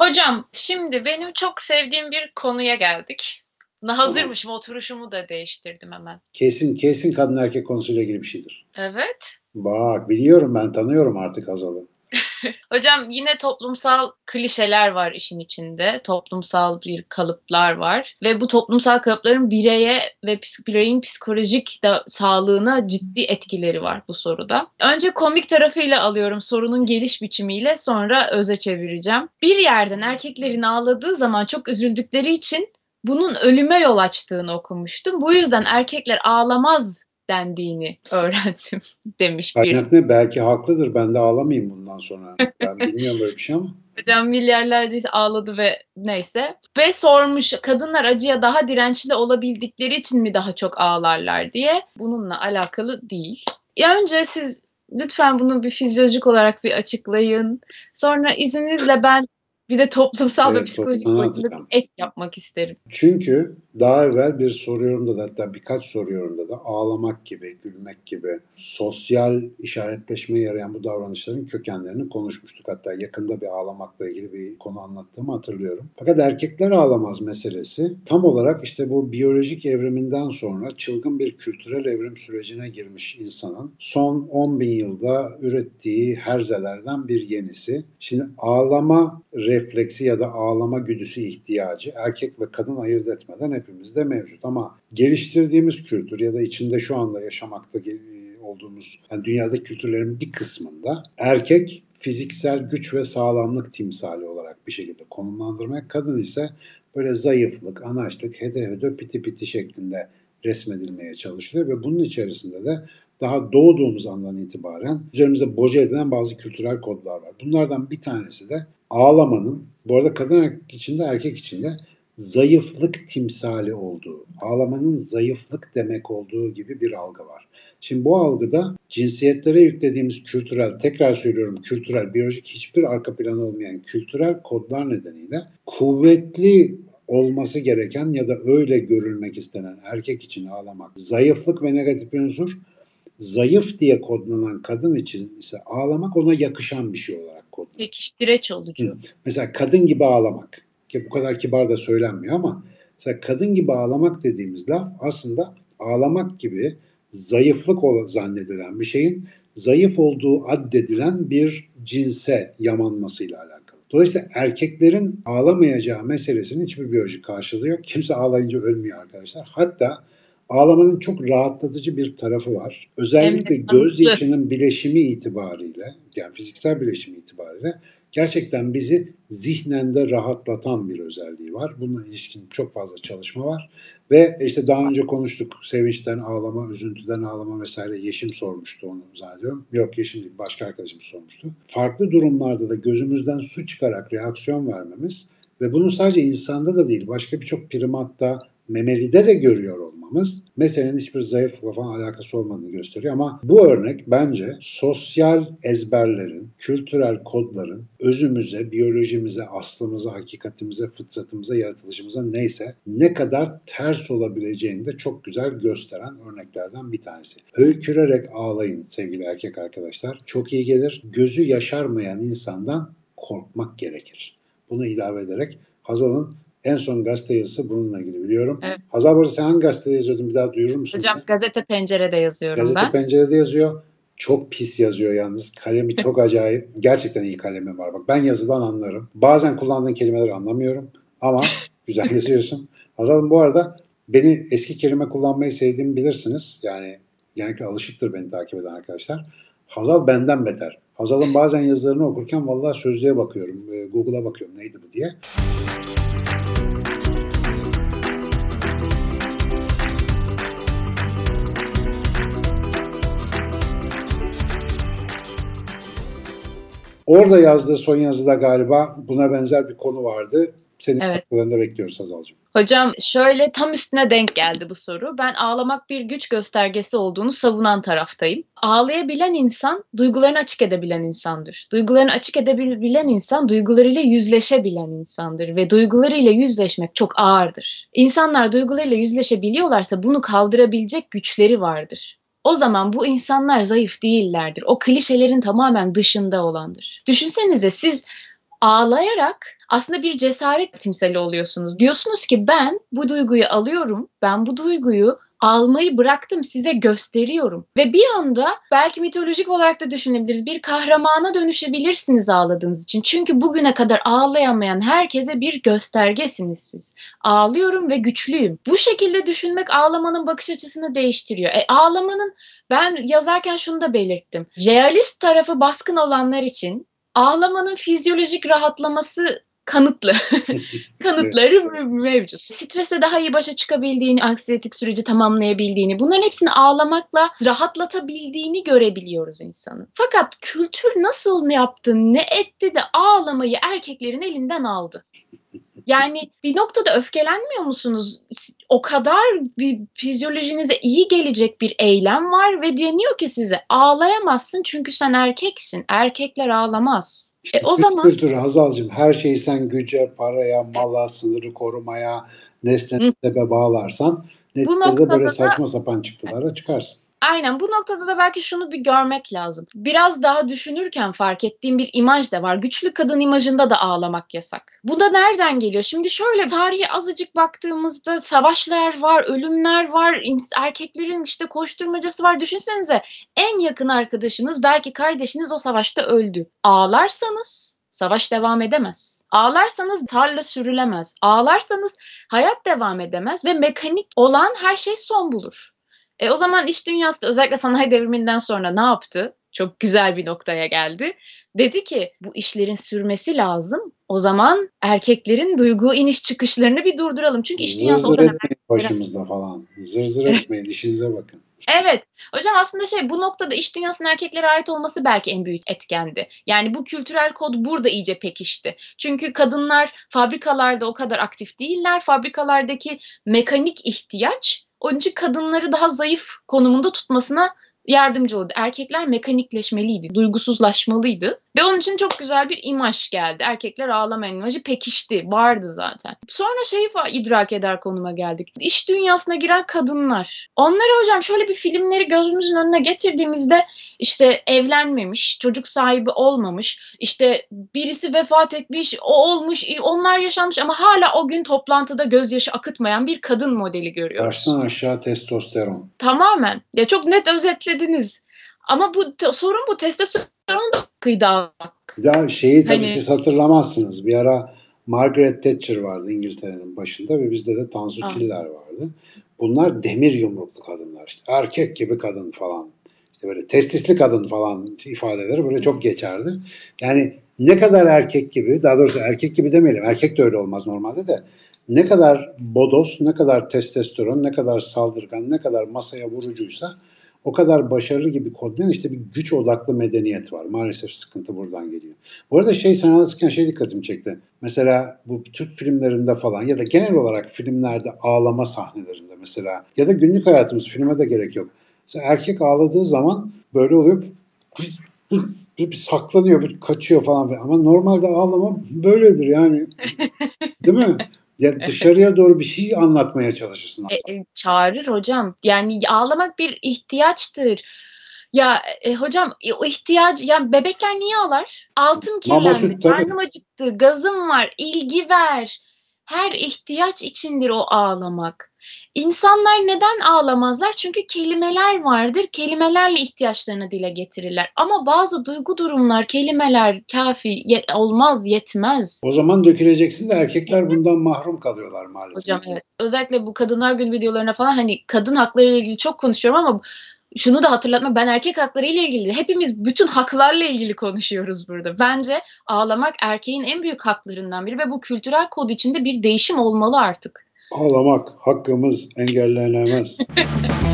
Hocam şimdi benim çok sevdiğim bir konuya geldik. Hazırmışım oturuşumu da değiştirdim hemen. Kesin kesin kadın erkek konusuyla ilgili bir şeydir. Evet. Bak biliyorum ben tanıyorum artık Hazal'ı. Hocam yine toplumsal klişeler var işin içinde. Toplumsal bir kalıplar var. Ve bu toplumsal kalıpların bireye ve bireyin psikolojik da sağlığına ciddi etkileri var bu soruda. Önce komik tarafıyla alıyorum sorunun geliş biçimiyle sonra öze çevireceğim. Bir yerden erkeklerin ağladığı zaman çok üzüldükleri için bunun ölüme yol açtığını okumuştum. Bu yüzden erkekler ağlamaz dendiğini öğrendim demiş bir Kaynak ne? Belki haklıdır. Ben de ağlamayayım bundan sonra. Ben bilmiyorum böyle bir şey ama. Hocam milyarlarca ağladı ve neyse. Ve sormuş kadınlar acıya daha dirençli olabildikleri için mi daha çok ağlarlar diye. Bununla alakalı değil. Ya önce siz lütfen bunu bir fizyolojik olarak bir açıklayın. Sonra izninizle ben bir de toplumsal ve Evet, psikolojik toplumdan boyutunda bir ek yapmak isterim. Çünkü daha evvel bir soru yorumda da hatta birkaç soru yorumda da ağlamak gibi, gülmek gibi sosyal işaretleşmeye yarayan bu davranışların kökenlerini konuşmuştuk. Hatta yakında bir ağlamakla ilgili bir konu anlattığımı hatırlıyorum. Fakat erkekler ağlamaz meselesi tam olarak işte bu biyolojik evriminden sonra çılgın bir kültürel evrim sürecine girmiş insanın son 10 bin yılda ürettiği herzelerden bir yenisi. Şimdi ağlama refleksi ya da ağlama güdüsü ihtiyacı erkek ve kadın ayırt etmeden hepimizde mevcut. Ama geliştirdiğimiz kültür ya da içinde şu anda yaşamakta ge- olduğumuz yani dünyadaki kültürlerin bir kısmında erkek fiziksel güç ve sağlamlık timsali olarak bir şekilde konumlandırmaya, kadın ise böyle zayıflık, anaçlık, hede hede piti piti şeklinde resmedilmeye çalışılıyor ve bunun içerisinde de daha doğduğumuz andan itibaren üzerimize boca edilen bazı kültürel kodlar var. Bunlardan bir tanesi de ağlamanın, bu arada kadın erkek içinde erkek içinde zayıflık timsali olduğu, ağlamanın zayıflık demek olduğu gibi bir algı var. Şimdi bu algıda cinsiyetlere yüklediğimiz kültürel, tekrar söylüyorum kültürel, biyolojik hiçbir arka planı olmayan kültürel kodlar nedeniyle kuvvetli olması gereken ya da öyle görülmek istenen erkek için ağlamak zayıflık ve negatif bir unsur. Zayıf diye kodlanan kadın için ise ağlamak ona yakışan bir şey olarak kodlanıyor. Pekiştireç olucu. Hı. Mesela kadın gibi ağlamak. Ki bu kadar kibar da söylenmiyor ama mesela kadın gibi ağlamak dediğimiz laf aslında ağlamak gibi zayıflık zannedilen bir şeyin zayıf olduğu addedilen bir cinse yamanmasıyla alakalı. Dolayısıyla erkeklerin ağlamayacağı meselesinin hiçbir biyolojik karşılığı yok. Kimse ağlayınca ölmüyor arkadaşlar. Hatta ağlamanın çok rahatlatıcı bir tarafı var. Özellikle tatlı. gözyaşının bileşimi itibariyle, yani fiziksel bileşimi itibariyle gerçekten bizi zihnen de rahatlatan bir özelliği var. Bununla ilişkin çok fazla çalışma var. Ve işte daha önce konuştuk sevinçten ağlama, üzüntüden ağlama vesaire. Yeşim sormuştu onu zannediyorum. Yok Yeşim değil başka arkadaşım sormuştu. Farklı durumlarda da gözümüzden su çıkarak reaksiyon vermemiz ve bunu sadece insanda da değil başka birçok primatta, memelide de görüyor olmamız meselenin hiçbir zayıflıkla falan alakası olmadığını gösteriyor. Ama bu örnek bence sosyal ezberlerin, kültürel kodların özümüze, biyolojimize, aslımıza, hakikatimize, fıtratımıza, yaratılışımıza neyse ne kadar ters olabileceğini de çok güzel gösteren örneklerden bir tanesi. Höykürerek ağlayın sevgili erkek arkadaşlar. Çok iyi gelir. Gözü yaşarmayan insandan korkmak gerekir. Bunu ilave ederek Hazal'ın en son gazete yazısı bununla ilgili biliyorum. Evet. Hazal bu arada sen hangi gazetede yazıyordun bir daha duyurur musun? Hocam gazete pencerede yazıyorum Gazete ben. pencerede yazıyor. Çok pis yazıyor yalnız. Kalemi çok acayip. Gerçekten iyi kalemi var. Bak ben yazıdan anlarım. Bazen kullandığın kelimeleri anlamıyorum. Ama güzel yazıyorsun. Hazal'ım bu arada beni eski kelime kullanmayı sevdiğimi bilirsiniz. Yani genellikle alışıktır beni takip eden arkadaşlar. Hazal benden beter. Hazal'ın bazen yazılarını okurken vallahi sözlüğe bakıyorum. e, Google'a bakıyorum neydi bu diye. Orada yazdığı son yazıda galiba buna benzer bir konu vardı. Senin Evet. katkılarını bekliyoruz Hazal'cığım. Hocam şöyle tam üstüne denk geldi bu soru. Ben ağlamak bir güç göstergesi olduğunu savunan taraftayım. Ağlayabilen insan duygularını açık edebilen insandır. Duygularını açık edebilen insan duygularıyla yüzleşebilen insandır ve duygularıyla yüzleşmek çok ağırdır. İnsanlar duygularıyla yüzleşebiliyorlarsa bunu kaldırabilecek güçleri vardır. O zaman bu insanlar zayıf değillerdir. O klişelerin tamamen dışında olandır. Düşünsenize siz ağlayarak aslında bir cesaret timsali oluyorsunuz. Diyorsunuz ki ben bu duyguyu alıyorum, ben bu duyguyu almayı bıraktım size gösteriyorum. Ve bir anda belki mitolojik olarak da düşünebiliriz. Bir kahramana dönüşebilirsiniz ağladığınız için. Çünkü bugüne kadar ağlayamayan herkese bir göstergesiniz siz. Ağlıyorum ve güçlüyüm. Bu şekilde düşünmek ağlamanın bakış açısını değiştiriyor. E, ağlamanın ben yazarken şunu da belirttim. Realist tarafı baskın olanlar için ağlamanın fizyolojik rahatlaması kanıtlı. Kanıtları evet. mevcut. Stresle daha iyi başa çıkabildiğini, anksiyetik süreci tamamlayabildiğini, bunların hepsini ağlamakla rahatlatabildiğini görebiliyoruz insanın. Fakat kültür nasıl ne yaptı, ne etti de ağlamayı erkeklerin elinden aldı. Yani bir noktada öfkelenmiyor musunuz? O kadar bir fizyolojinize iyi gelecek bir eylem var ve deniyor ki size ağlayamazsın çünkü sen erkeksin. Erkekler ağlamaz. İşte e, o zaman kültürü Hazal'cığım her şeyi sen güce, paraya, mala, sınırı korumaya, nesne sebebe bağlarsan neticede böyle saçma sapan çıktılara çıkarsın. Aynen bu noktada da belki şunu bir görmek lazım. Biraz daha düşünürken fark ettiğim bir imaj da var. Güçlü kadın imajında da ağlamak yasak. Bu da nereden geliyor? Şimdi şöyle tarihe azıcık baktığımızda savaşlar var, ölümler var, erkeklerin işte koşturmacası var. Düşünsenize en yakın arkadaşınız belki kardeşiniz o savaşta öldü. Ağlarsanız Savaş devam edemez. Ağlarsanız tarla sürülemez. Ağlarsanız hayat devam edemez ve mekanik olan her şey son bulur. E, o zaman iş dünyası da özellikle sanayi devriminden sonra ne yaptı? Çok güzel bir noktaya geldi. Dedi ki bu işlerin sürmesi lazım. O zaman erkeklerin duygu iniş çıkışlarını bir durduralım. Çünkü iş dünyası zır o dönem... etmeyin başımızda falan. Zır zır etmeyin işinize bakın. Evet. Hocam aslında şey bu noktada iş dünyasının erkeklere ait olması belki en büyük etkendi. Yani bu kültürel kod burada iyice pekişti. Çünkü kadınlar fabrikalarda o kadar aktif değiller. Fabrikalardaki mekanik ihtiyaç onun kadınları daha zayıf konumunda tutmasına yardımcı oldu. Erkekler mekanikleşmeliydi, duygusuzlaşmalıydı. Ve onun için çok güzel bir imaj geldi. Erkekler ağlamayan imajı pekişti, vardı zaten. Sonra şeyi idrak eder konuma geldik. İş dünyasına giren kadınlar. Onları hocam şöyle bir filmleri gözümüzün önüne getirdiğimizde işte evlenmemiş, çocuk sahibi olmamış, işte birisi vefat etmiş, o olmuş, onlar yaşanmış ama hala o gün toplantıda gözyaşı akıtmayan bir kadın modeli görüyoruz. Baştan aşağı testosteron. Tamamen. Ya çok net özetlediniz. Ama bu sorun bu testosteron da kıydı almak. Ya şeyi tabii hani... siz hatırlamazsınız. Bir ara Margaret Thatcher vardı İngiltere'nin başında ve bizde de Tansu ah. Çiller vardı. Bunlar demir yumruklu kadınlar işte. Erkek gibi kadın falan. İşte böyle testisli kadın falan ifadeleri böyle çok geçerdi. Yani ne kadar erkek gibi, daha doğrusu erkek gibi demeyelim. Erkek de öyle olmaz normalde de. Ne kadar bodos, ne kadar testosteron, ne kadar saldırgan, ne kadar masaya vurucuysa o kadar başarılı gibi kodlayan işte bir güç odaklı medeniyet var. Maalesef sıkıntı buradan geliyor. Bu arada şey sen anlatırken şey dikkatimi çekti. Mesela bu Türk filmlerinde falan ya da genel olarak filmlerde ağlama sahnelerinde mesela ya da günlük hayatımız filme de gerek yok. Mesela erkek ağladığı zaman böyle oluyor bir saklanıyor, bir kaçıyor falan filan. Ama normalde ağlama böyledir yani. Değil mi? Ya dışarıya doğru bir şey anlatmaya çalışırsın. E, e, çağırır hocam. Yani ağlamak bir ihtiyaçtır. Ya e, hocam e, o ihtiyaç ya bebekler niye ağlar? Altın kirlendi, karnım acıktı, gazım var, ilgi ver. Her ihtiyaç içindir o ağlamak. İnsanlar neden ağlamazlar? Çünkü kelimeler vardır. Kelimelerle ihtiyaçlarını dile getirirler. Ama bazı duygu durumlar, kelimeler kafi ye- olmaz, yetmez. O zaman döküleceksin de erkekler bundan mahrum kalıyorlar maalesef. Hocam evet. Özellikle bu kadınlar gün videolarına falan hani kadın hakları ile ilgili çok konuşuyorum ama şunu da hatırlatma ben erkek hakları ile ilgili hepimiz bütün haklarla ilgili konuşuyoruz burada. Bence ağlamak erkeğin en büyük haklarından biri ve bu kültürel kod içinde bir değişim olmalı artık. Ağlamak hakkımız engellenemez.